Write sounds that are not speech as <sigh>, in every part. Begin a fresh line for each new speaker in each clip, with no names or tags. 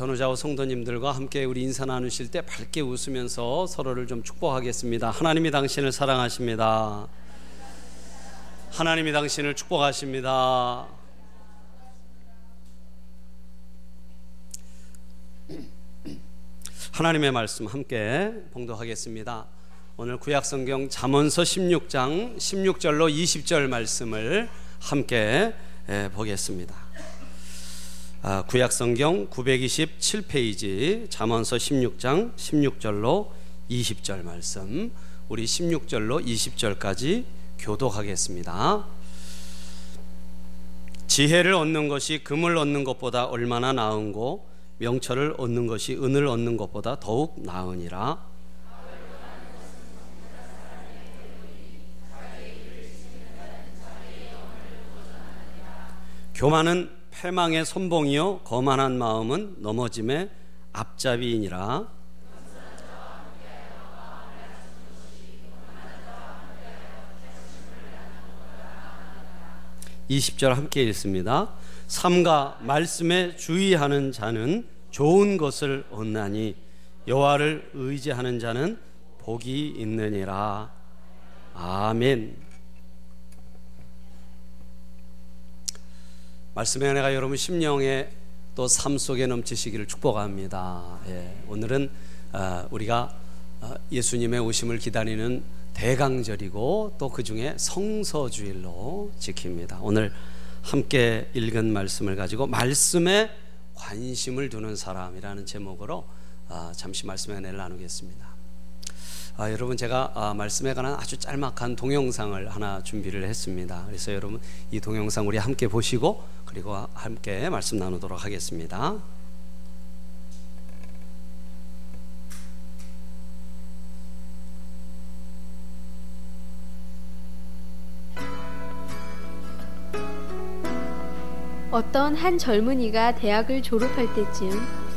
전우자와 성도님들과 함께 우리 인사 나누실 때 밝게 웃으면서 서로를 좀 축복하겠습니다. 하나님이 당신을 사랑하십니다. 하나님이 당신을 축복하십니다. 하나님의 말씀 함께 봉독하겠습니다. 오늘 구약 성경 잠언서 16장 16절로 20절 말씀을 함께 보겠습니다. 아, 구약 성경 927페이지 잠언서 16장 16절로 20절 말씀 우리 16절로 20절까지 교독하겠습니다. 지혜를 얻는 것이 금을 얻는 것보다 얼마나 나은고 명철을 얻는 것이 은을 얻는 것보다 더욱 나으니라. 교만은 패망의 선봉이요 거만한 마음은 넘어짐의 앞잡이이니라. 20절 함께 읽습니다. 삼가 말씀에 주의하는 자는 좋은 것을 얻나니 여호와를 의지하는 자는 복이 있느니라. 아멘. 말씀의 은혜가 여러분 심령에 또 삶 속에 넘치시기를 축복합니다. 예, 오늘은 어, 우리가 어, 예수님의 오심을 기다리는 대강절이고 또 그 중에 성서주일로 지킵니다. 오늘 함께 읽은 말씀을 가지고 말씀에 관심을 두는 사람이라는 제목으로 아, 잠시 말씀의 은혜를 나누겠습니다. 아, 여러분 제가 아, 말씀에 관한 아주 짤막한 동영상을 하나 준비를 했습니다. 그래서 여러분 이 동영상 우리 함께 보시고 그리고 함께 말씀 나누도록 하겠습니다.
어떤 한 젊은이가 대학을 졸업할 때쯤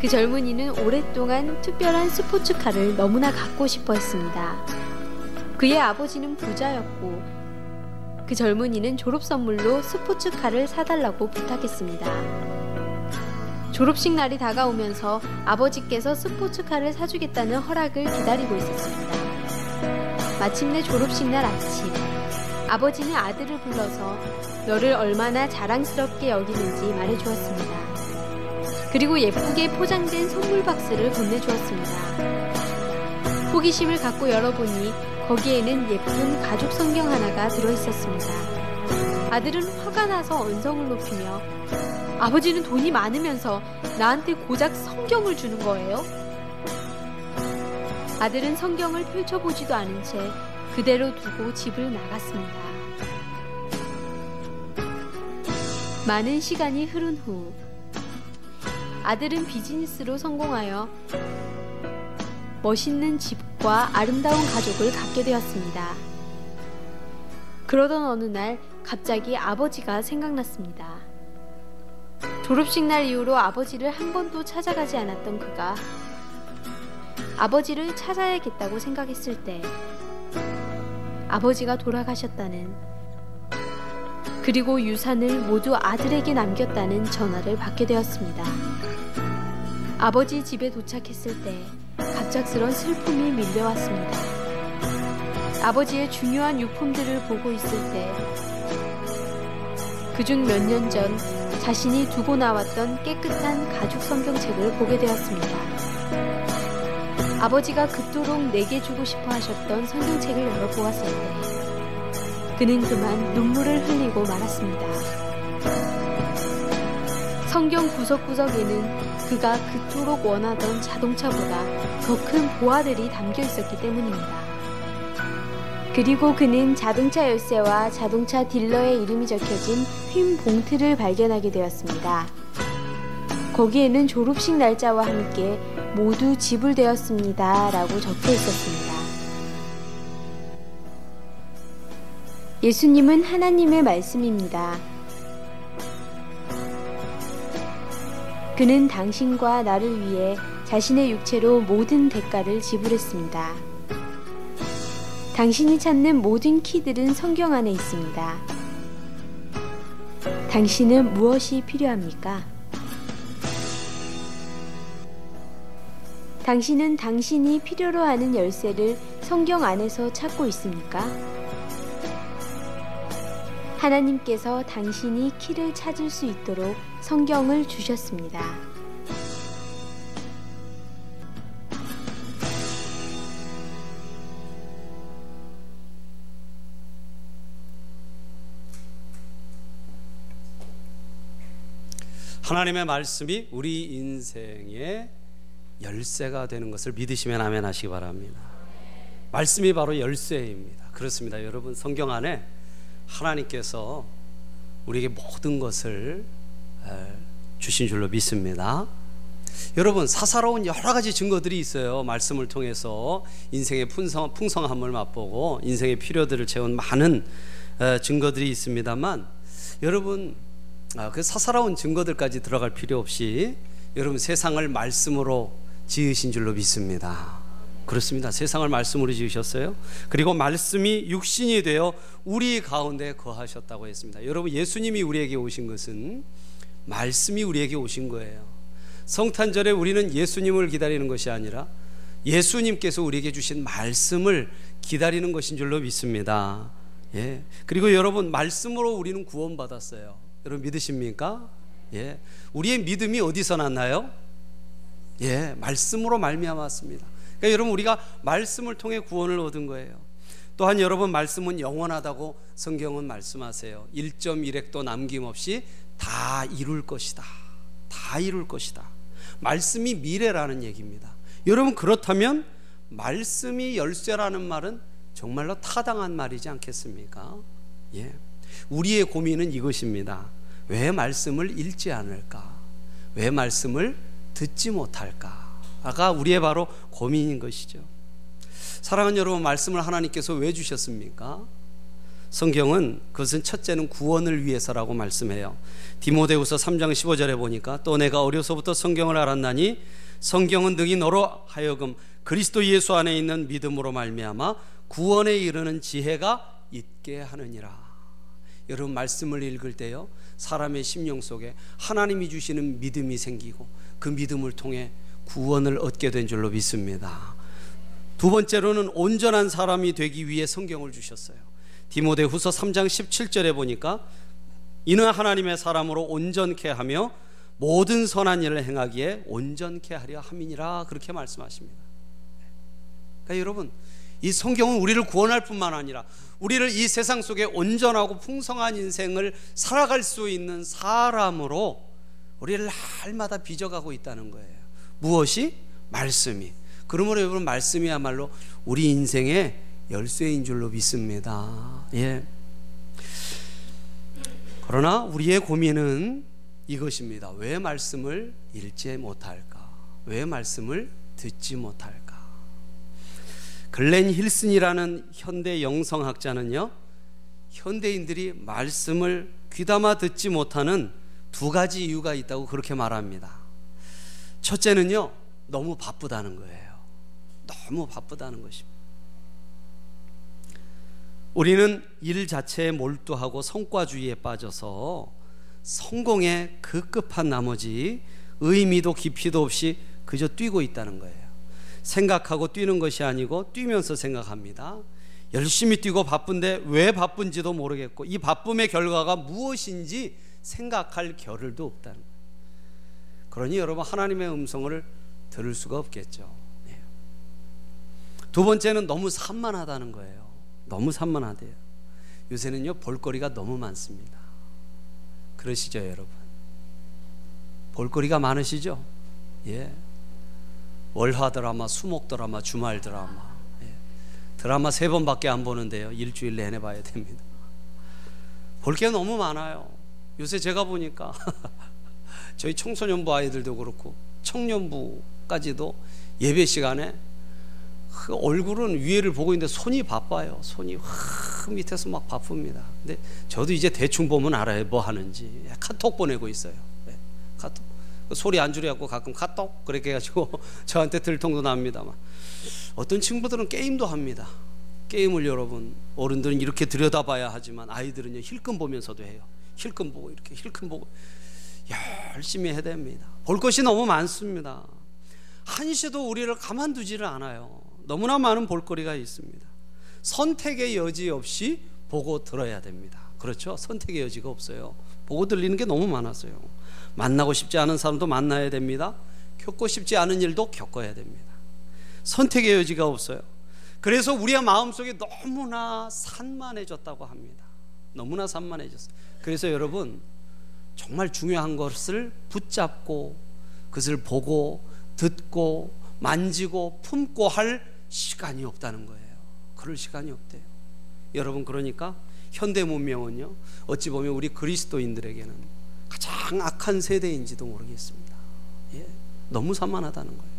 그 젊은이는 오랫동안 특별한 스포츠카를 너무나 갖고 싶어 했습니다. 그의 아버지는 부자였고 그 젊은이는 졸업 선물로 스포츠카를 사달라고 부탁했습니다. 졸업식 날이 다가오면서 아버지께서 스포츠카를 사주겠다는 허락을 기다리고 있었습니다. 마침내 졸업식 날 아침, 아버지는 아들을 불러서 너를 얼마나 자랑스럽게 여기는지 말해주었습니다. 그리고 예쁘게 포장된 선물 박스를 건네주었습니다. 호기심을 갖고 열어보니 거기에는 예쁜 가죽 성경 하나가 들어있었습니다. 아들은 화가 나서 언성을 높이며 아버지는 돈이 많으면서 나한테 고작 성경을 주는 거예요? 아들은 성경을 펼쳐보지도 않은 채 그대로 두고 집을 나갔습니다. 많은 시간이 흐른 후 아들은 비즈니스로 성공하여 멋있는 집과 아름다운 가족을 갖게 되었습니다. 그러던 어느 날 갑자기 아버지가 생각났습니다. 졸업식 날 이후로 아버지를 한 번도 찾아가지 않았던 그가 아버지를 찾아야겠다고 생각했을 때 아버지가 돌아가셨다는 그리고 유산을 모두 아들에게 남겼다는 전화를 받게 되었습니다. 아버지 집에 도착했을 때 갑작스런 슬픔이 밀려왔습니다. 아버지의 중요한 유품들을 보고 있을 때 그중 몇 년 전 자신이 두고 나왔던 깨끗한 가죽 성경책을 보게 되었습니다. 아버지가 그토록 내게 주고 싶어 하셨던 성경책을 열어보았을 때 그는 그만 눈물을 흘리고 말았습니다. 성경 구석구석에는 그가 그토록 원하던 자동차보다 더 큰 보화들이 담겨 있었기 때문입니다. 그리고 그는 자동차 열쇠와 자동차 딜러의 이름이 적혀진 휜 봉투를 발견하게 되었습니다. 거기에는 졸업식 날짜와 함께 모두 지불되었습니다. 라고 적혀 있었습니다. 예수님은 하나님의 말씀입니다. 그는 당신과 나를 위해 자신의 육체로 모든 대가를 지불했습니다. 당신이 찾는 모든 키들은 성경 안에 있습니다. 당신은 무엇이 필요합니까? 당신은 당신이 필요로 하는 열쇠를 성경 안에서 찾고 있습니까? 하나님께서 당신이 키를 찾을 수 있도록 성경을 주셨습니다.
하나님의 말씀이 우리 인생의 열쇠가 되는 것을 믿으시면 아멘 하시기 바랍니다. 말씀이 바로 열쇠입니다. 그렇습니다. 여러분 성경 안에 하나님께서 우리에게 모든 것을 주신 줄로 믿습니다. 여러분 사사로운 여러 가지 증거들이 있어요. 말씀을 통해서 인생의 풍성, 풍성함을 맛보고 인생의 필요들을 채운 많은 증거들이 있습니다만 여러분 아, 그 사사로운 증거들까지 들어갈 필요 없이 여러분 세상을 말씀으로 지으신 줄로 믿습니다. 그렇습니다. 세상을 말씀으로 지으셨어요. 그리고 말씀이 육신이 되어 우리 가운데 거하셨다고 했습니다. 여러분 예수님이 우리에게 오신 것은 말씀이 우리에게 오신 거예요. 성탄절에 우리는 예수님을 기다리는 것이 아니라 예수님께서 우리에게 주신 말씀을 기다리는 것인 줄로 믿습니다. 예. 그리고 여러분 말씀으로 우리는 구원받았어요. 여러분 믿으십니까? 예. 우리의 믿음이 어디서 났나요? 예, 말씀으로 말미암았습니다. 그러니까 여러분 우리가 말씀을 통해 구원을 얻은 거예요. 또한 여러분 말씀은 영원하다고 성경은 말씀하세요. 1.1획도 남김없이 다 이룰 것이다. 다 이룰 것이다. 말씀이 미래라는 얘기입니다. 여러분 그렇다면 말씀이 열쇠라는 말은 정말로 타당한 말이지 않겠습니까? 예. 우리의 고민은 이것입니다. 왜 말씀을 읽지 않을까? 왜 말씀을 듣지 못할까? 아까 우리의 바로 고민인 것이죠. 사랑하는 여러분, 말씀을 하나님께서 왜 주셨습니까? 성경은 그것은 첫째는 구원을 위해서라고 말씀해요. 디모데후서 3장 15절에 보니까 또 내가 어려서부터 성경을 알았나니 성경은 능히 너로 하여금 그리스도 예수 안에 있는 믿음으로 말미암아 구원에 이르는 지혜가 있게 하느니라. 여러분 말씀을 읽을 때요 사람의 심령 속에 하나님이 주시는 믿음이 생기고 그 믿음을 통해 구원을 얻게 된 줄로 믿습니다. 두 번째로는 온전한 사람이 되기 위해 성경을 주셨어요. 디모데후서 3장 17절에 보니까 이는 하나님의 사람으로 온전케 하며 모든 선한 일을 행하기에 온전케 하려 함이니라 그렇게 말씀하십니다. 그러니까 여러분 이 성경은 우리를 구원할 뿐만 아니라 우리를 이 세상 속에 온전하고 풍성한 인생을 살아갈 수 있는 사람으로 우리를 날마다 빚어가고 있다는 거예요. 무엇이? 말씀이. 그러므로 여러분 말씀이야말로 우리 인생의 열쇠인 줄로 믿습니다. 예. 그러나 우리의 고민은 이것입니다. 왜 말씀을 읽지 못할까? 왜 말씀을 듣지 못할까? 글렌 힐슨이라는 현대 영성학자는요, 현대인들이 말씀을 귀담아 듣지 못하는 두 가지 이유가 있다고 그렇게 말합니다. 첫째는요, 너무 바쁘다는 거예요. 너무 바쁘다는 것입니다. 우리는 일 자체에 몰두하고 성과주의에 빠져서 성공에 급급한 나머지 의미도 깊이도 없이 그저 뛰고 있다는 거예요. 생각하고 뛰는 것이 아니고 뛰면서 생각합니다. 열심히 뛰고 바쁜데 왜 바쁜지도 모르겠고 이 바쁨의 결과가 무엇인지 생각할 겨를도 없다는 거예요. 그러니 여러분 하나님의 음성을 들을 수가 없겠죠. 네. 두 번째는 너무 산만하다는 거예요. 너무 산만하대요. 요새는요 볼거리가 너무 많습니다. 그러시죠 여러분? 볼거리가 많으시죠? 예. 월화 드라마, 수목 드라마, 주말 드라마. 예. 드라마 세 번밖에 안 보는데요. 일주일 내내 봐야 됩니다. 볼 게 너무 많아요. 요새 제가 보니까 <laughs> 저희 청소년부 아이들도 그렇고 청년부까지도 예배 시간에 그 얼굴은 위에를 보고 있는데 손이 바빠요. 손이 확 밑에서 막 바쁩니다. 근데 저도 이제 대충 보면 알아요. 뭐 하는지. 카톡 보내고 있어요. 네. 카톡. 소리 안 줄여갖고 가끔 카톡 그렇게 해가지고 <laughs> 저한테 들통도 납니다만 어떤 친구들은 게임도 합니다. 게임을 여러분 어른들은 이렇게 들여다봐야 하지만 아이들은요 힐끔 보면서도 해요. 힐끔 보고 이렇게 힐끔 보고 열심히 해야 됩니다. 볼 것이 너무 많습니다. 한시도 우리를 가만두지를 않아요. 너무나 많은 볼거리가 있습니다. 선택의 여지 없이 보고 들어야 됩니다. 그렇죠? 선택의 여지가 없어요. 보고 들리는 게 너무 많았어요. 만나고 싶지 않은 사람도 만나야 됩니다. 겪고 싶지 않은 일도 겪어야 됩니다. 선택의 여지가 없어요. 그래서 우리의 마음속에 너무나 산만해졌다고 합니다. 너무나 산만해졌어요. 그래서 여러분 정말 중요한 것을 붙잡고 그것을 보고 듣고 만지고 품고 할 시간이 없다는 거예요. 그럴 시간이 없대요. 여러분 그러니까 현대 문명은요 어찌 보면 우리 그리스도인들에게는 가장 악한 세대인지도 모르겠습니다. 예, 너무 산만하다는 거예요.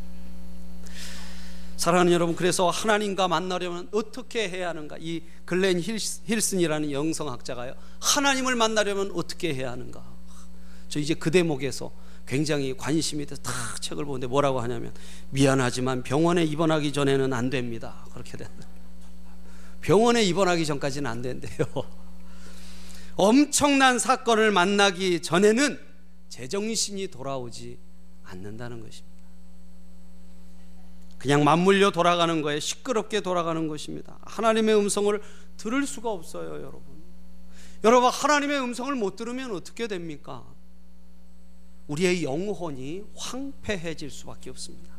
사랑하는 여러분, 그래서 하나님과 만나려면 어떻게 해야 하는가? 이 글렌 힐슨이라는 영성학자가요, 하나님을 만나려면 어떻게 해야 하는가? 저 이제 그 대목에서 굉장히 관심이 돼서 딱 책을 보는데 뭐라고 하냐면, 미안하지만 병원에 입원하기 전에는 안 됩니다. 그렇게 된다. <laughs> 병원에 입원하기 전까지는 안 된대요. <laughs> 엄청난 사건을 만나기 전에는 제정신이 돌아오지 않는다는 것입니다. 그냥 맞물려 돌아가는 거에 시끄럽게 돌아가는 것입니다. 하나님의 음성을 들을 수가 없어요, 여러분. 여러분, 하나님의 음성을 못 들으면 어떻게 됩니까? 우리의 영혼이 황폐해질 수밖에 없습니다.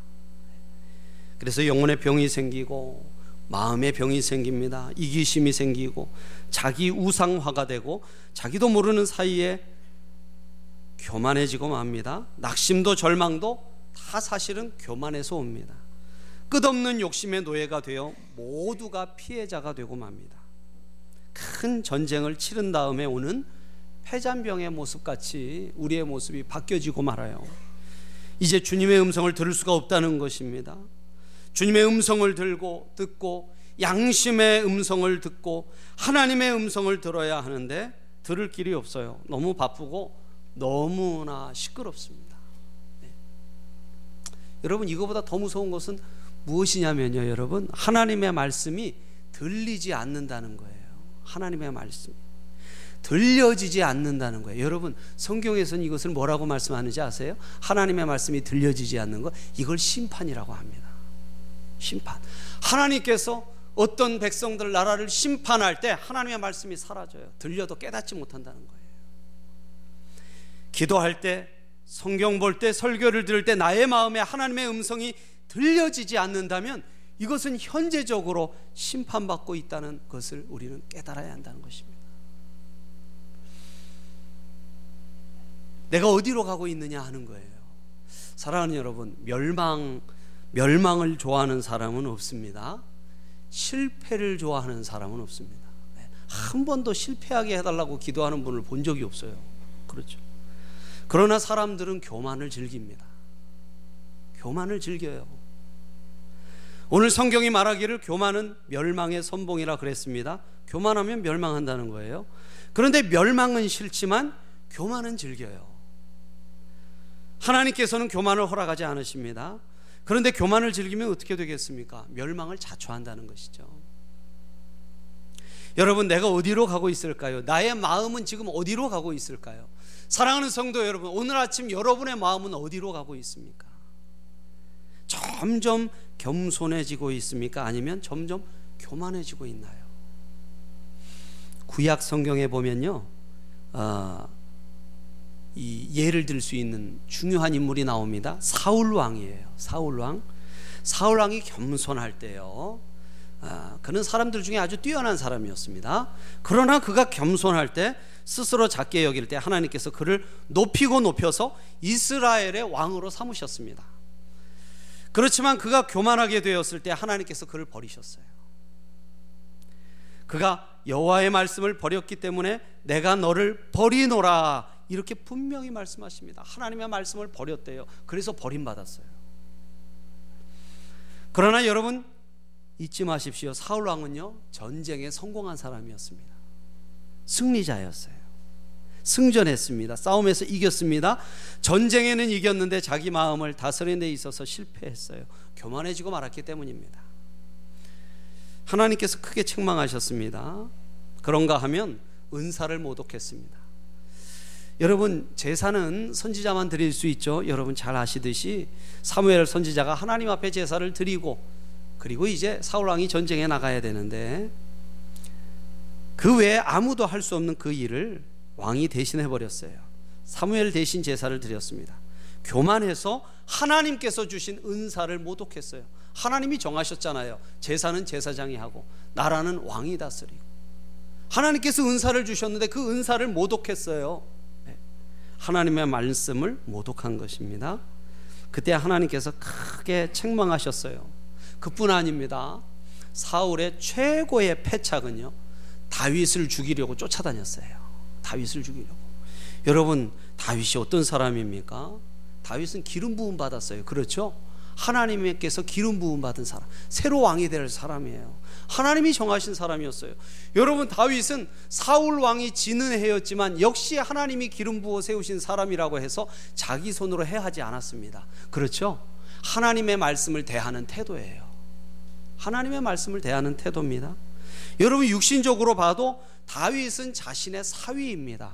그래서 영혼의 병이 생기고 마음의 병이 생깁니다. 이기심이 생기고 자기 우상화가 되고 자기도 모르는 사이에 교만해지고 맙니다. 낙심도 절망도 다 사실은 교만에서 옵니다. 끝없는 욕심의 노예가 되어 모두가 피해자가 되고 맙니다. 큰 전쟁을 치른 다음에 오는 패잔병의 모습같이 우리의 모습이 바뀌어지고 말아요. 이제 주님의 음성을 들을 수가 없다는 것입니다. 주님의 음성을 들고 듣고 양심의 음성을 듣고 하나님의 음성을 들어야 하는데 들을 길이 없어요. 너무 바쁘고 너무나 시끄럽습니다. 네. 여러분 이거보다 더 무서운 것은 무엇이냐면요, 여러분. 하나님의 말씀이 들리지 않는다는 거예요. 하나님의 말씀. 들려지지 않는다는 거예요. 여러분, 성경에서는 이것을 뭐라고 말씀하는지 아세요? 하나님의 말씀이 들려지지 않는 것, 이걸 심판이라고 합니다. 심판. 하나님께서 어떤 백성들 나라를 심판할 때 하나님의 말씀이 사라져요. 들려도 깨닫지 못한다는 거예요. 기도할 때, 성경 볼 때, 설교를 들을 때 나의 마음에 하나님의 음성이 들려지지 않는다면 이것은 현재적으로 심판받고 있다는 것을 우리는 깨달아야 한다는 것입니다. 내가 어디로 가고 있느냐 하는 거예요. 사랑하는 여러분, 멸망, 멸망을 좋아하는 사람은 없습니다. 실패를 좋아하는 사람은 없습니다. 네, 한 번도 실패하게 해달라고 기도하는 분을 본 적이 없어요. 그렇죠. 그러나 사람들은 교만을 즐깁니다. 교만을 즐겨요. 오늘 성경이 말하기를 교만은 멸망의 선봉이라 그랬습니다. 교만하면 멸망한다는 거예요. 그런데 멸망은 싫지만 교만은 즐겨요. 하나님께서는 교만을 허락하지 않으십니다. 그런데 교만을 즐기면 어떻게 되겠습니까? 멸망을 자초한다는 것이죠. 여러분, 내가 어디로 가고 있을까요? 나의 마음은 지금 어디로 가고 있을까요? 사랑하는 성도 여러분, 오늘 아침 여러분의 마음은 어디로 가고 있습니까? 점점 겸손해지고 있습니까? 아니면 점점 교만해지고 있나요? 구약 성경에 보면요, 어, 이 예를 들 수 있는 중요한 인물이 나옵니다. 사울 왕이에요. 사울 왕. 사울 왕이 겸손할 때요. 아, 그는 사람들 중에 아주 뛰어난 사람이었습니다. 그러나 그가 겸손할 때 스스로 작게 여길 때 하나님께서 그를 높이고 높여서 이스라엘의 왕으로 삼으셨습니다. 그렇지만 그가 교만하게 되었을 때 하나님께서 그를 버리셨어요. 그가 여호와의 말씀을 버렸기 때문에 내가 너를 버리노라 이렇게 분명히 말씀하십니다. 하나님의 말씀을 버렸대요. 그래서 버림받았어요. 그러나 여러분 잊지 마십시오. 사울 왕은요 전쟁에 성공한 사람이었습니다. 승리자였어요. 승전했습니다. 싸움에서 이겼습니다. 전쟁에는 이겼는데 자기 마음을 다스리는 데 있어서 실패했어요. 교만해지고 말았기 때문입니다. 하나님께서 크게 책망하셨습니다. 그런가 하면 은사를 모독했습니다. 여러분 제사는 선지자만 드릴 수 있죠. 여러분 잘 아시듯이 사무엘 선지자가 하나님 앞에 제사를 드리고 그리고 이제 사울 왕이 전쟁에 나가야 되는데 그 외에 아무도 할 수 없는 그 일을 왕이 대신해 버렸어요. 사무엘 대신 제사를 드렸습니다. 교만해서 하나님께서 주신 은사를 모독했어요. 하나님이 정하셨잖아요. 제사는 제사장이 하고 나라는 왕이 다스리고 하나님께서 은사를 주셨는데 그 은사를 모독했어요. 네. 하나님의 말씀을 모독한 것입니다. 그때 하나님께서 크게 책망하셨어요. 그뿐 아닙니다. 사울의 최고의 패착은요. 다윗을 죽이려고 쫓아다녔어요. 다윗을 죽이려고. 여러분, 다윗이 어떤 사람입니까? 다윗은 기름 부음 받았어요. 그렇죠? 하나님께서 기름 부음 받은 사람, 새로 왕이 될 사람이에요. 하나님이 정하신 사람이었어요. 여러분 다윗은 사울 왕이 지는 해였지만 역시 하나님이 기름 부어 세우신 사람이라고 해서 자기 손으로 해하지 않았습니다. 그렇죠? 하나님의 말씀을 대하는 태도예요. 하나님의 말씀을 대하는 태도입니다. 여러분 육신적으로 봐도 다윗은 자신의 사위입니다.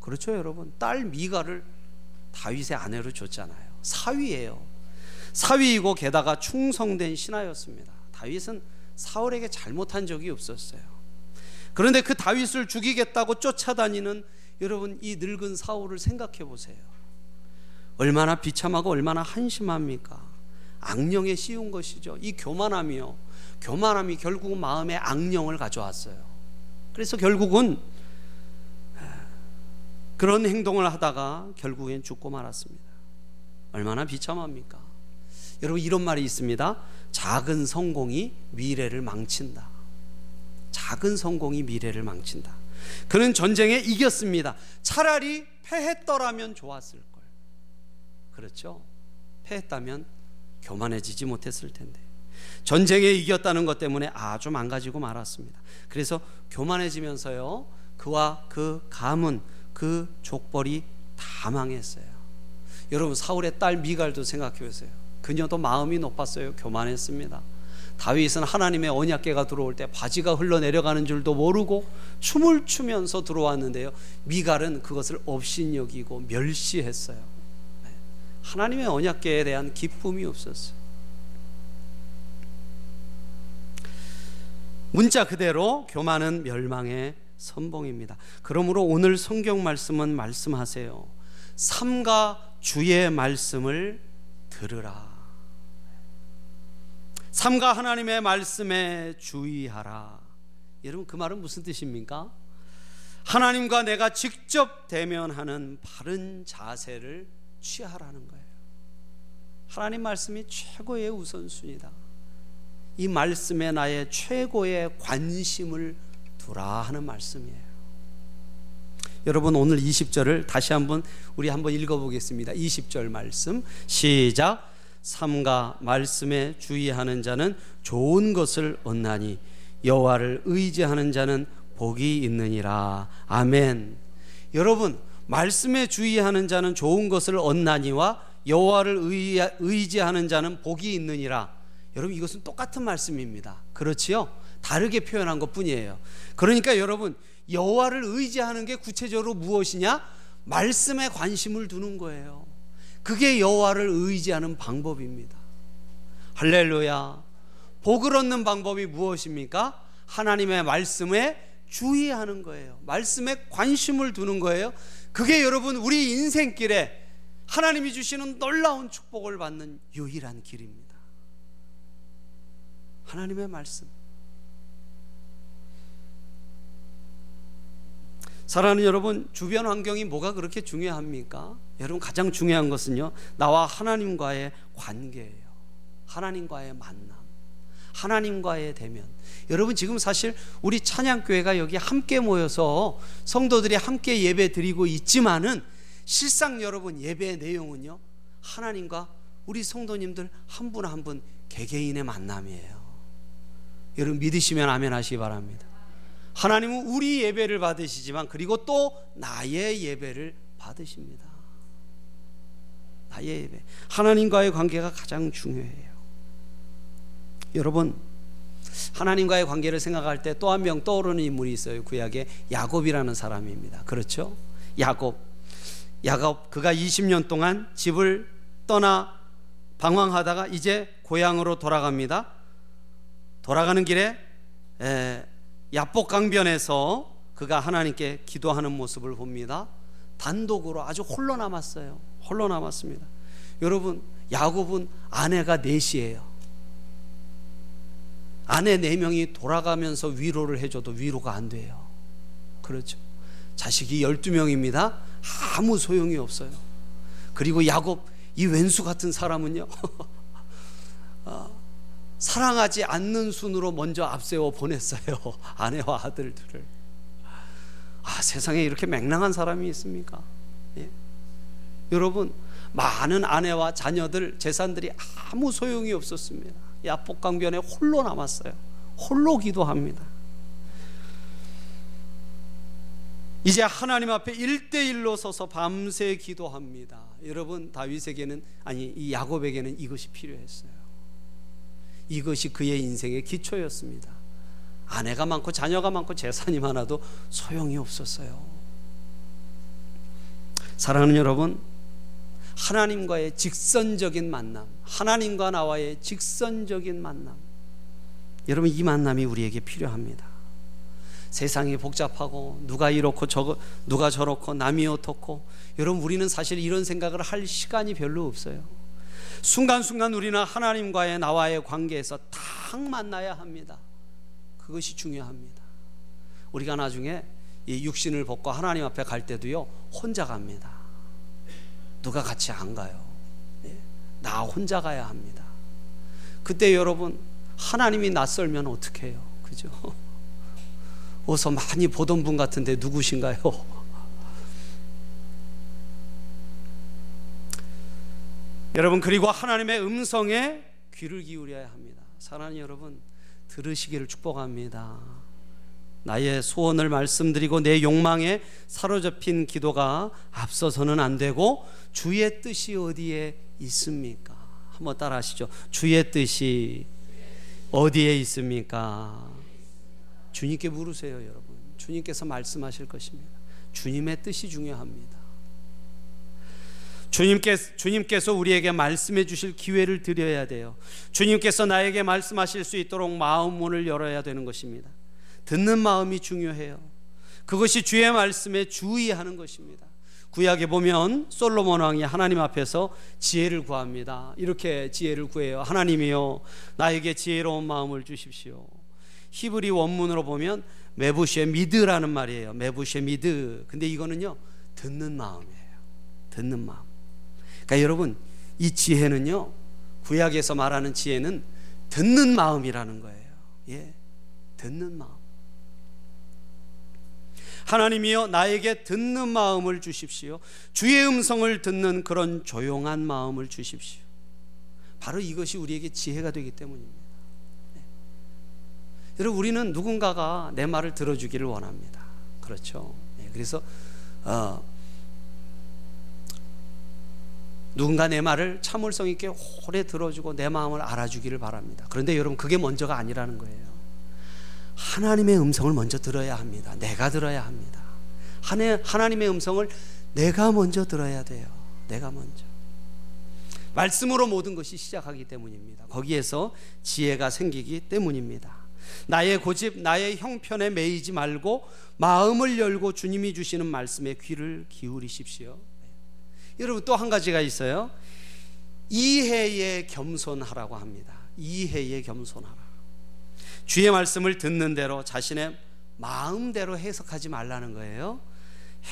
그렇죠, 여러분? 딸 미가를 다윗의 아내로 줬잖아요. 사위예요. 사위이고 게다가 충성된 신하였습니다. 다윗은 사울에게 잘못한 적이 없었어요. 그런데 그 다윗을 죽이겠다고 쫓아다니는 여러분 이 늙은 사울을 생각해 보세요. 얼마나 비참하고 얼마나 한심합니까? 악령에 씌운 것이죠. 이 교만함이요. 교만함이 결국은 마음에 악령을 가져왔어요. 그래서 결국은 그런 행동을 하다가 결국엔 죽고 말았습니다. 얼마나 비참합니까? 여러분 이런 말이 있습니다. 작은 성공이 미래를 망친다. 작은 성공이 미래를 망친다. 그는 전쟁에 이겼습니다. 차라리 패했더라면 좋았을 걸. 그렇죠? 패했다면 교만해지지 못했을 텐데. 전쟁에 이겼다는 것 때문에 아주 망가지고 말았습니다. 그래서 교만해지면서요. 그와 그 가문, 그 족벌이 다 망했어요. 여러분 사울의 딸 미갈도 생각해 보세요. 그녀도 마음이 높았어요. 교만했습니다. 다윗은 하나님의 언약궤가 들어올 때 바지가 흘러내려가는 줄도 모르고 춤을 추면서 들어왔는데요. 미갈은 그것을 업신여기고 멸시했어요. 네. 하나님의 언약궤에 대한 기쁨이 없었어요. 문자 그대로 교만은 멸망의 선봉입니다. 그러므로 오늘 성경 말씀은 말씀하세요. 삼가 주의 말씀을 들으라. 삼가 하나님의 말씀에 주의하라. 여러분 그 말은 무슨 뜻입니까? 하나님과 내가 직접 대면하는 바른 자세를 취하라는 거예요. 하나님 말씀이 최고의 우선순위다. 이 말씀에 나의 최고의 관심을 두라 하는 말씀이에요. 여러분 오늘 20절을 다시 한번 우리 한번 읽어 보겠습니다. 20절 말씀 시작 삼가 말씀에 주의하는 자는 좋은 것을 얻나니 여호와를 의지하는 자는 복이 있느니라. 아멘. 여러분, 말씀에 주의하는 자는 좋은 것을 얻나니와 여호와를 의지하는 자는 복이 있느니라. 여러분 이것은 똑같은 말씀입니다. 그렇지요? 다르게 표현한 것뿐이에요. 그러니까 여러분 여호와를 의지하는 게 구체적으로 무엇이냐? 말씀에 관심을 두는 거예요. 그게 여호와를 의지하는 방법입니다. 할렐루야. 복을 얻는 방법이 무엇입니까? 하나님의 말씀에 주의하는 거예요. 말씀에 관심을 두는 거예요. 그게 여러분 우리 인생길에 하나님이 주시는 놀라운 축복을 받는 유일한 길입니다. 하나님의 말씀. 사랑하는 여러분, 주변 환경이 뭐가 그렇게 중요합니까? 여러분, 가장 중요한 것은요, 나와 하나님과의 관계예요. 하나님과의 만남. 하나님과의 대면. 여러분, 지금 사실 우리 찬양교회가 여기 함께 모여서 성도들이 함께 예배 드리고 있지만은 실상 여러분 예배의 내용은요, 하나님과 우리 성도님들 한 분 한분 개개인의 만남이에요. 여러분 믿으시면 아멘 하시기 바랍니다. 하나님은 우리 예배를 받으시지만 그리고 또 나의 예배를 받으십니다. 나의 예배. 하나님과의 관계가 가장 중요해요. 여러분, 하나님과의 관계를 생각할 때 또 한 명 떠오르는 인물이 있어요. 구약에 야곱이라는 사람입니다. 그렇죠? 야곱. 야곱 그가 20년 동안 집을 떠나 방황하다가 이제 고향으로 돌아갑니다. 돌아가는 길에 에, 야복 강변에서 그가 하나님께 기도하는 모습을 봅니다. 단독으로 아주 홀로 남았어요. 홀로 남았습니다. 여러분, 야곱은 아내가 넷이에요. 아내 네 명이 돌아가면서 위로를 해줘도 위로가 안 돼요. 그렇죠. 자식이 12명입니다. 아무 소용이 없어요. 그리고 야곱, 이 왼수 같은 사람은요, 어, <laughs> 사랑하지 않는 순으로 먼저 앞세워 보냈어요. <laughs> 아내와 아들들을. 아, 세상에 이렇게 맹랑한 사람이 있습니까? 예? 여러분, 많은 아내와 자녀들, 재산들이 아무 소용이 없었습니다. 야복강변에 홀로 남았어요. 홀로 기도합니다. 이제 하나님 앞에 일대일로 서서 밤새 기도합니다. 여러분, 다윗에게는, 아니, 이 야곱에게는 이것이 필요했어요. 이것이 그의 인생의 기초였습니다. 아내가 많고 자녀가 많고 재산이 많아도 소용이 없었어요. 사랑하는 여러분, 하나님과의 직선적인 만남, 하나님과 나와의 직선적인 만남. 여러분, 이 만남이 우리에게 필요합니다. 세상이 복잡하고 누가 이렇고 저 누가 저렇고 남이 어떻고 여러분 우리는 사실 이런 생각을 할 시간이 별로 없어요. 순간순간 우리는 하나님과의 나와의 관계에서 딱 만나야 합니다. 그것이 중요합니다. 우리가 나중에 이 육신을 벗고 하나님 앞에 갈 때도요 혼자 갑니다. 누가 같이 안 가요. 예? 나 혼자 가야 합니다. 그때 여러분 하나님이 낯설면 어떻게 해요? 그죠? <laughs> 어서 많이 보던 분 같은데 누구신가요? 여러분 그리고 하나님의 음성에 귀를 기울여야 합니다. 사랑하는 여러분 들으시기를 축복합니다. 나의 소원을 말씀드리고 내 욕망에 사로잡힌 기도가 앞서서는 안 되고 주의 뜻이 어디에 있습니까? 한번 따라 하시죠. 주의 뜻이 어디에 있습니까? 주님께 물으세요, 여러분. 주님께서 말씀하실 것입니다. 주님의 뜻이 중요합니다. 주님께서, 주님께서 우리에게 말씀해 주실 기회를 드려야 돼요. 주님께서 나에게 말씀하실 수 있도록 마음 문을 열어야 되는 것입니다. 듣는 마음이 중요해요. 그것이 주의 말씀에 주의하는 것입니다. 구약에 보면 솔로몬 왕이 하나님 앞에서 지혜를 구합니다. 이렇게 지혜를 구해요. 하나님이요 나에게 지혜로운 마음을 주십시오. 히브리 원문으로 보면 메부쉐 미드라는 말이에요. 메부쉐 미드. 근데 이거는요 듣는 마음이에요. 듣는 마음. 그러니까 여러분 이 지혜는요 구약에서 말하는 지혜는 듣는 마음이라는 거예요. 예, 듣는 마음. 하나님이여 나에게 듣는 마음을 주십시오. 주의 음성을 듣는 그런 조용한 마음을 주십시오. 바로 이것이 우리에게 지혜가 되기 때문입니다. 네. 여러분 우리는 누군가가 내 말을 들어주기를 원합니다. 그렇죠. 네. 그래서 어, 누군가 내 말을 참을성 있게 오래 들어주고 내 마음을 알아주기를 바랍니다. 그런데 여러분 그게 먼저가 아니라는 거예요. 하나님의 음성을 먼저 들어야 합니다. 내가 들어야 합니다. 하나님의 음성을 내가 먼저 들어야 돼요. 내가 먼저. 말씀으로 모든 것이 시작하기 때문입니다. 거기에서 지혜가 생기기 때문입니다. 나의 고집, 나의 형편에 매이지 말고 마음을 열고 주님이 주시는 말씀에 귀를 기울이십시오. 여러분 또 한 가지가 있어요. 이해에 겸손하라고 합니다. 이해에 겸손하라. 주의 말씀을 듣는 대로 자신의 마음대로 해석하지 말라는 거예요.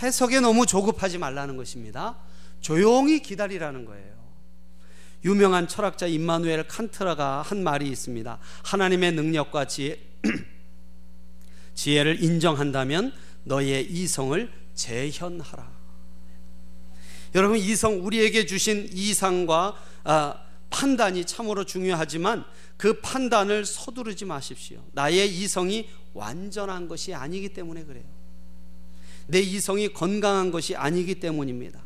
해석에 너무 조급하지 말라는 것입니다. 조용히 기다리라는 거예요. 유명한 철학자 임마누엘 칸트라가 한 말이 있습니다. 하나님의 능력과 지혜, <clears throat> 지혜를 인정한다면 너의 이성을 재현하라. 여러분 이성 우리에게 주신 이상과 아, 판단이 참으로 중요하지만 그 판단을 서두르지 마십시오. 나의 이성이 완전한 것이 아니기 때문에 그래요. 내 이성이 건강한 것이 아니기 때문입니다.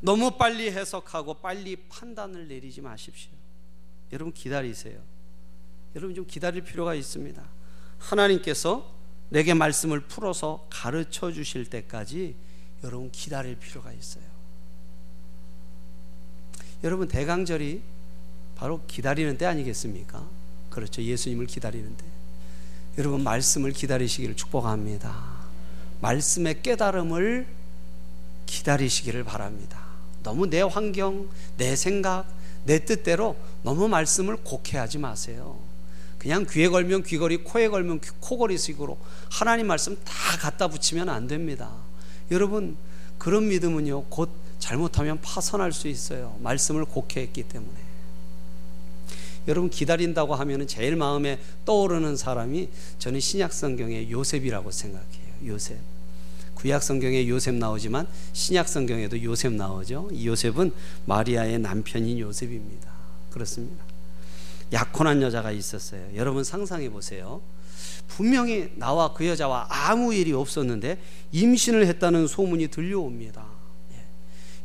너무 빨리 해석하고 빨리 판단을 내리지 마십시오. 여러분 기다리세요. 여러분 좀 기다릴 필요가 있습니다. 하나님께서 내게 말씀을 풀어서 가르쳐 주실 때까지 여러분 기다릴 필요가 있어요. 여러분 대강절이 바로 기다리는 때 아니겠습니까? 그렇죠. 예수님을 기다리는 때. 여러분 말씀을 기다리시기를 축복합니다. 말씀의 깨달음을 기다리시기를 바랍니다. 너무 내 환경, 내 생각, 내 뜻대로 너무 말씀을 곡해하지 마세요. 그냥 귀에 걸면 귀걸이, 코에 걸면 코걸이식으로 하나님 말씀 다 갖다 붙이면 안 됩니다. 여러분 그런 믿음은요 곧 잘못하면 파선할 수 있어요. 말씀을 곡해했기 때문에. 여러분 기다린다고 하면은 제일 마음에 떠오르는 사람이 저는 신약 성경의 요셉이라고 생각해요. 요셉. 구약 성경에 요셉 나오지만 신약 성경에도 요셉 나오죠. 이 요셉은 마리아의 남편인 요셉입니다. 그렇습니다. 약혼한 여자가 있었어요. 여러분 상상해 보세요. 분명히 나와 그 여자와 아무 일이 없었는데 임신을 했다는 소문이 들려옵니다.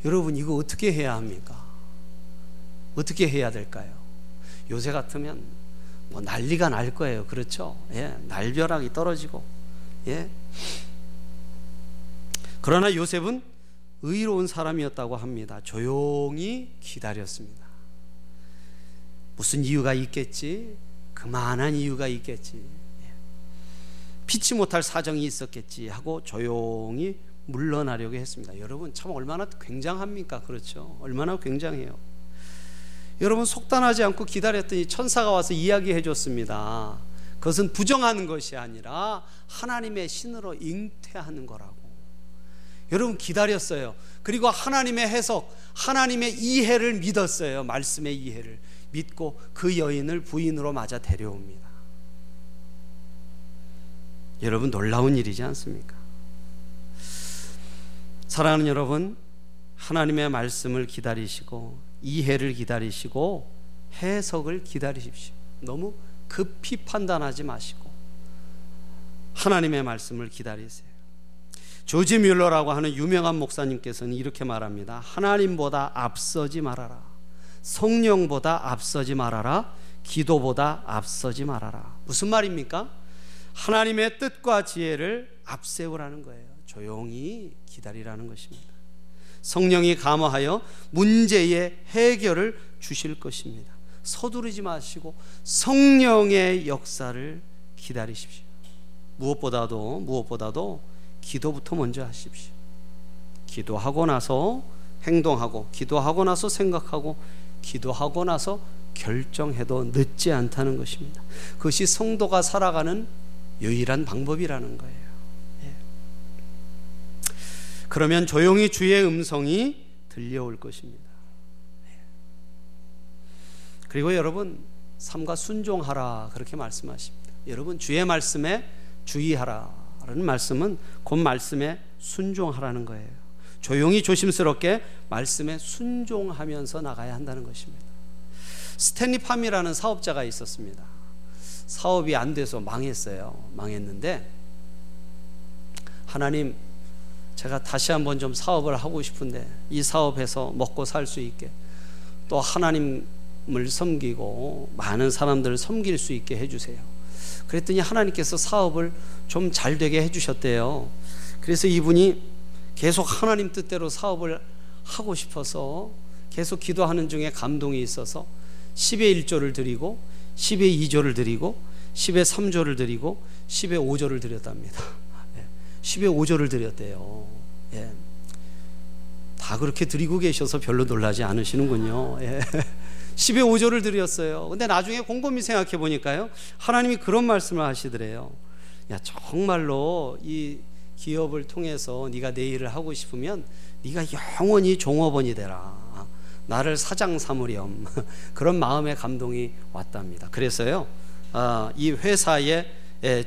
예. 여러분 이거 어떻게 해야 합니까? 어떻게 해야 될까요? 요새 같으면 뭐 난리가 날 거예요. 그렇죠? 예, 날벼락이 떨어지고 예. 그러나 요셉은 의로운 사람이었다고 합니다. 조용히 기다렸습니다. 무슨 이유가 있겠지? 그만한 이유가 있겠지. 예. 피치 못할 사정이 있었겠지 하고 조용히 물러나려고 했습니다. 여러분 참 얼마나 굉장합니까? 그렇죠? 얼마나 굉장해요. 여러분 속단하지 않고 기다렸더니 천사가 와서 이야기해 줬습니다. 그것은 부정하는 것이 아니라 하나님의 신으로 잉태하는 거라고. 여러분 기다렸어요. 그리고 하나님의 해석, 하나님의 이해를 믿었어요. 말씀의 이해를 믿고 그 여인을 부인으로 맞아 데려옵니다. 여러분 놀라운 일이지 않습니까? 사랑하는 여러분, 하나님의 말씀을 기다리시고 이해를 기다리시고 해석을 기다리십시오. 너무 급히 판단하지 마시고 하나님의 말씀을 기다리세요. 조지 뮬러라고 하는 유명한 목사님께서는 이렇게 말합니다. 하나님보다 앞서지 말아라. 성령보다 앞서지 말아라. 기도보다 앞서지 말아라. 무슨 말입니까? 하나님의 뜻과 지혜를 앞세우라는 거예요. 조용히 기다리라는 것입니다. 성령이 감화하여 문제의 해결을 주실 것입니다. 서두르지 마시고 성령의 역사를 기다리십시오. 무엇보다도 무엇보다도 기도부터 먼저 하십시오. 기도하고 나서 행동하고 기도하고 나서 생각하고 기도하고 나서 결정해도 늦지 않다는 것입니다. 그것이 성도가 살아가는 유일한 방법이라는 거예요. 예. 그러면 조용히 주의 음성이 들려올 것입니다. 예. 그리고 여러분 삼가 순종하라 그렇게 말씀하십니다. 여러분 주의 말씀에 주의하라라는 말씀은 곧 말씀에 순종하라는 거예요. 조용히 조심스럽게 말씀에 순종하면서 나가야 한다는 것입니다. 스탠리 팜이라는 사업자가 있었습니다. 사업이 안 돼서 망했어요. 망했는데 하나님 제가 다시 한번 좀 사업을 하고 싶은데 이 사업에서 먹고 살 수 있게 또 하나님을 섬기고 많은 사람들을 섬길 수 있게 해주세요. 그랬더니 하나님께서 사업을 좀 잘 되게 해주셨대요. 그래서 이분이 계속 하나님 뜻대로 사업을 하고 싶어서 계속 기도하는 중에 감동이 있어서 10의 1조를 드리고 10의 2조를 드리고 10의 3조를 드리고 10의 5조를 드렸답니다. 10의 5조를 드렸대요. 예. 다 그렇게 드리고 계셔서 별로 놀라지 않으시는군요. 예. <laughs> 10의 5조를 드렸어요. 근데 나중에 곰곰이 생각해 보니까요. 하나님이 그런 말씀을 하시더래요. 야, 정말로 이 기업을 통해서 네가 내 일을 하고 싶으면 네가 영원히 종업원이 되라. 나를 사장 삼으렴. <laughs> 그런 마음의 감동이 왔답니다. 그래서요, 아, 이 회사의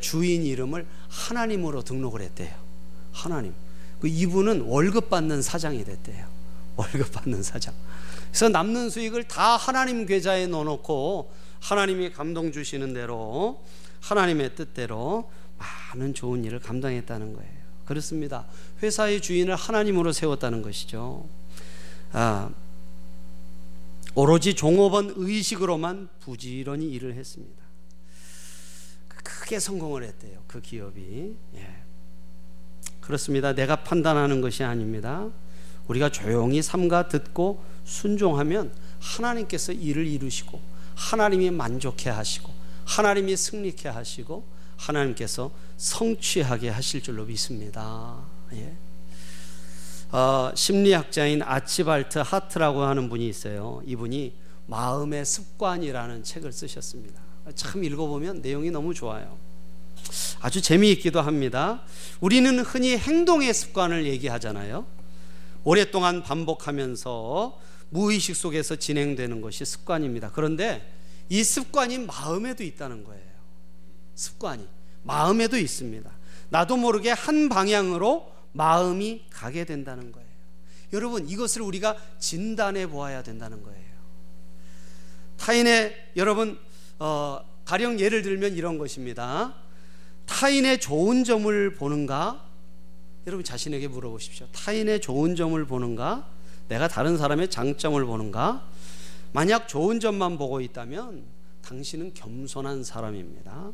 주인 이름을 하나님으로 등록을 했대요. 하나님. 그 이분은 월급 받는 사장이 됐대요. <laughs> 월급 받는 사장. 그래서 남는 수익을 다 하나님 계좌에 넣어놓고 하나님이 감동 주시는 대로 하나님의 뜻대로 많은 좋은 일을 감당했다는 거예요. 그렇습니다. 회사의 주인을 하나님으로 세웠다는 것이죠. 아, 오로지 종업원 의식으로만 부지런히 일을 했습니다. 크게 성공을 했대요. 그 기업이. 예. 그렇습니다. 내가 판단하는 것이 아닙니다. 우리가 조용히 삼가 듣고 순종하면 하나님께서 일을 이루시고 하나님이 만족해 하시고 하나님이 승리케 하시고 하나님께서 성취하게 하실 줄로 믿습니다. 예. 어, 심리학자인 아치발트 하트라고 하는 분이 있어요. 이분이 마음의 습관이라는 책을 쓰셨습니다. 참 읽어보면 내용이 너무 좋아요. 아주 재미있기도 합니다. 우리는 흔히 행동의 습관을 얘기하잖아요. 오랫동안 반복하면서 무의식 속에서 진행되는 것이 습관입니다. 그런데 이 습관이 마음에도 있다는 거예요. 습관이 마음에도 있습니다. 나도 모르게 한 방향으로 마음이 가게 된다는 거예요. 여러분 이것을 우리가 진단해 보아야 된다는 거예요. 타인의 여러분 어, 가령 예를 들면 이런 것입니다. 타인의 좋은 점을 보는가? 여러분 자신에게 물어보십시오. 타인의 좋은 점을 보는가? 내가 다른 사람의 장점을 보는가? 만약 좋은 점만 보고 있다면 당신은 겸손한 사람입니다.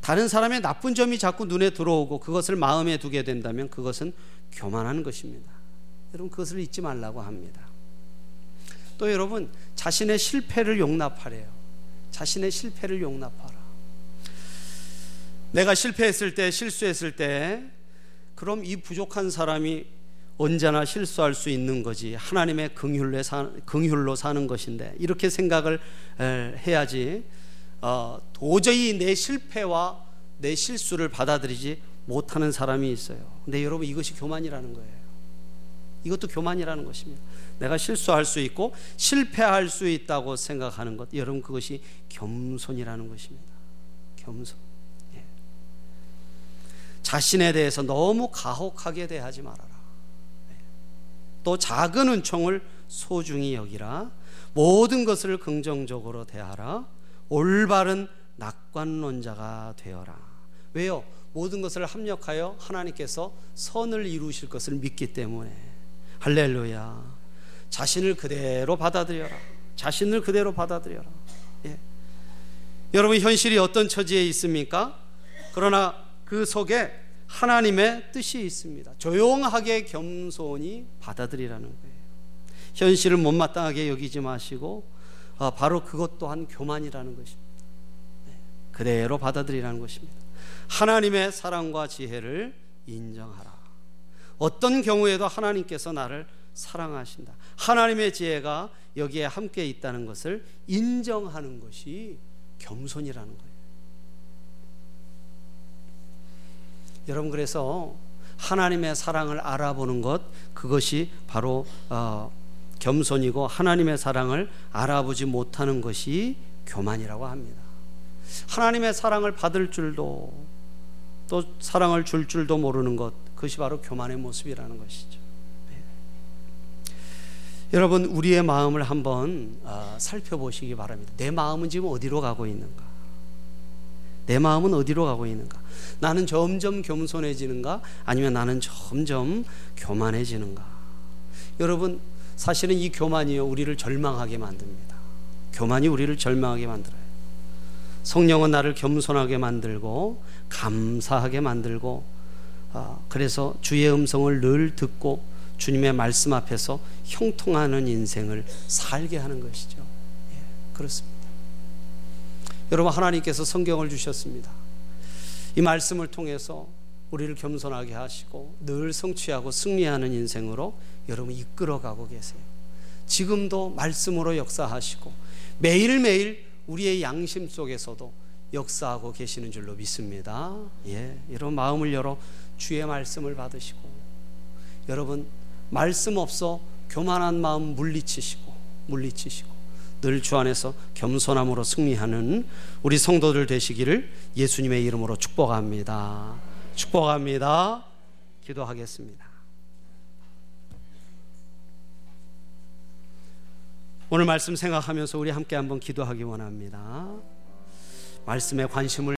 다른 사람의 나쁜 점이 자꾸 눈에 들어오고 그것을 마음에 두게 된다면 그것은 교만한 것입니다. 여러분 그것을 잊지 말라고 합니다. 또 여러분 자신의 실패를 용납하래요. 자신의 실패를 용납하라. 내가 실패했을 때 실수했을 때 그럼 이 부족한 사람이 언제나 실수할 수 있는 거지 하나님의 긍휼로, 사, 긍휼로 사는 것인데 이렇게 생각을 해야지 어, 도저히 내 실패와 내 실수를 받아들이지 못하는 사람이 있어요. 근데 여러분 이것이 교만이라는 거예요. 이것도 교만이라는 것입니다. 내가 실수할 수 있고 실패할 수 있다고 생각하는 것, 여러분 그것이 겸손이라는 것입니다. 겸손. 예. 자신에 대해서 너무 가혹하게 대하지 말아라. 예. 또 작은 은총을 소중히 여기라. 모든 것을 긍정적으로 대하라. 올바른 낙관론자가 되어라. 왜요? 모든 것을 합력하여 하나님께서 선을 이루실 것을 믿기 때문에 할렐루야. 자신을 그대로 받아들여라. 자신을 그대로 받아들여라. 예. 여러분 현실이 어떤 처지에 있습니까? 그러나 그 속에 하나님의 뜻이 있습니다. 조용하게 겸손히 받아들이라는 거예요. 현실을 못마땅하게 여기지 마시고 아, 바로 그것 또한 교만이라는 것입니다. 네, 그대로 받아들이라는 것입니다. 하나님의 사랑과 지혜를 인정하라. 어떤 경우에도 하나님께서 나를 사랑하신다. 하나님의 지혜가 여기에 함께 있다는 것을 인정하는 것이 겸손이라는 거예요. 여러분 그래서 하나님의 사랑을 알아보는 것 그것이 바로 어, 겸손이고 하나님의 사랑을 알아보지 못하는 것이 교만이라고 합니다. 하나님의 사랑을 받을 줄도 또 사랑을 줄 줄도 모르는 것 그것이 바로 교만의 모습이라는 것이죠. 네. 여러분 우리의 마음을 한번 어, 살펴보시기 바랍니다. 내 마음은 지금 어디로 가고 있는가? 내 마음은 어디로 가고 있는가? 나는 점점 겸손해지는가? 아니면 나는 점점 교만해지는가? 여러분 사실은 이 교만이요 우리를 절망하게 만듭니다. 교만이 우리를 절망하게 만들어요. 성령은 나를 겸손하게 만들고 감사하게 만들고 어, 그래서 주의 음성을 늘 듣고 주님의 말씀 앞에서 형통하는 인생을 살게 하는 것이죠. 예, 그렇습니다. 여러분 하나님께서 성경을 주셨습니다. 이 말씀을 통해서 우리를 겸손하게 하시고 늘 성취하고 승리하는 인생으로 여러분 이끌어가고 계세요. 지금도 말씀으로 역사하시고 매일매일 우리의 양심 속에서도 역사하고 계시는 줄로 믿습니다. 예, 여러분 마음을 열어 주의 말씀을 받으시고 여러분 말씀 없어 교만한 마음 물리치시고 물리치시고 늘 주 안에서 겸손함으로 승리하는 우리 성도들 되시기를 예수님의 이름으로 축복합니다. 축복합니다. 기도하겠습니다. 오늘 말씀 생각하면서 우리 함께 한번 기도하기 원합니다. 말씀에 관심을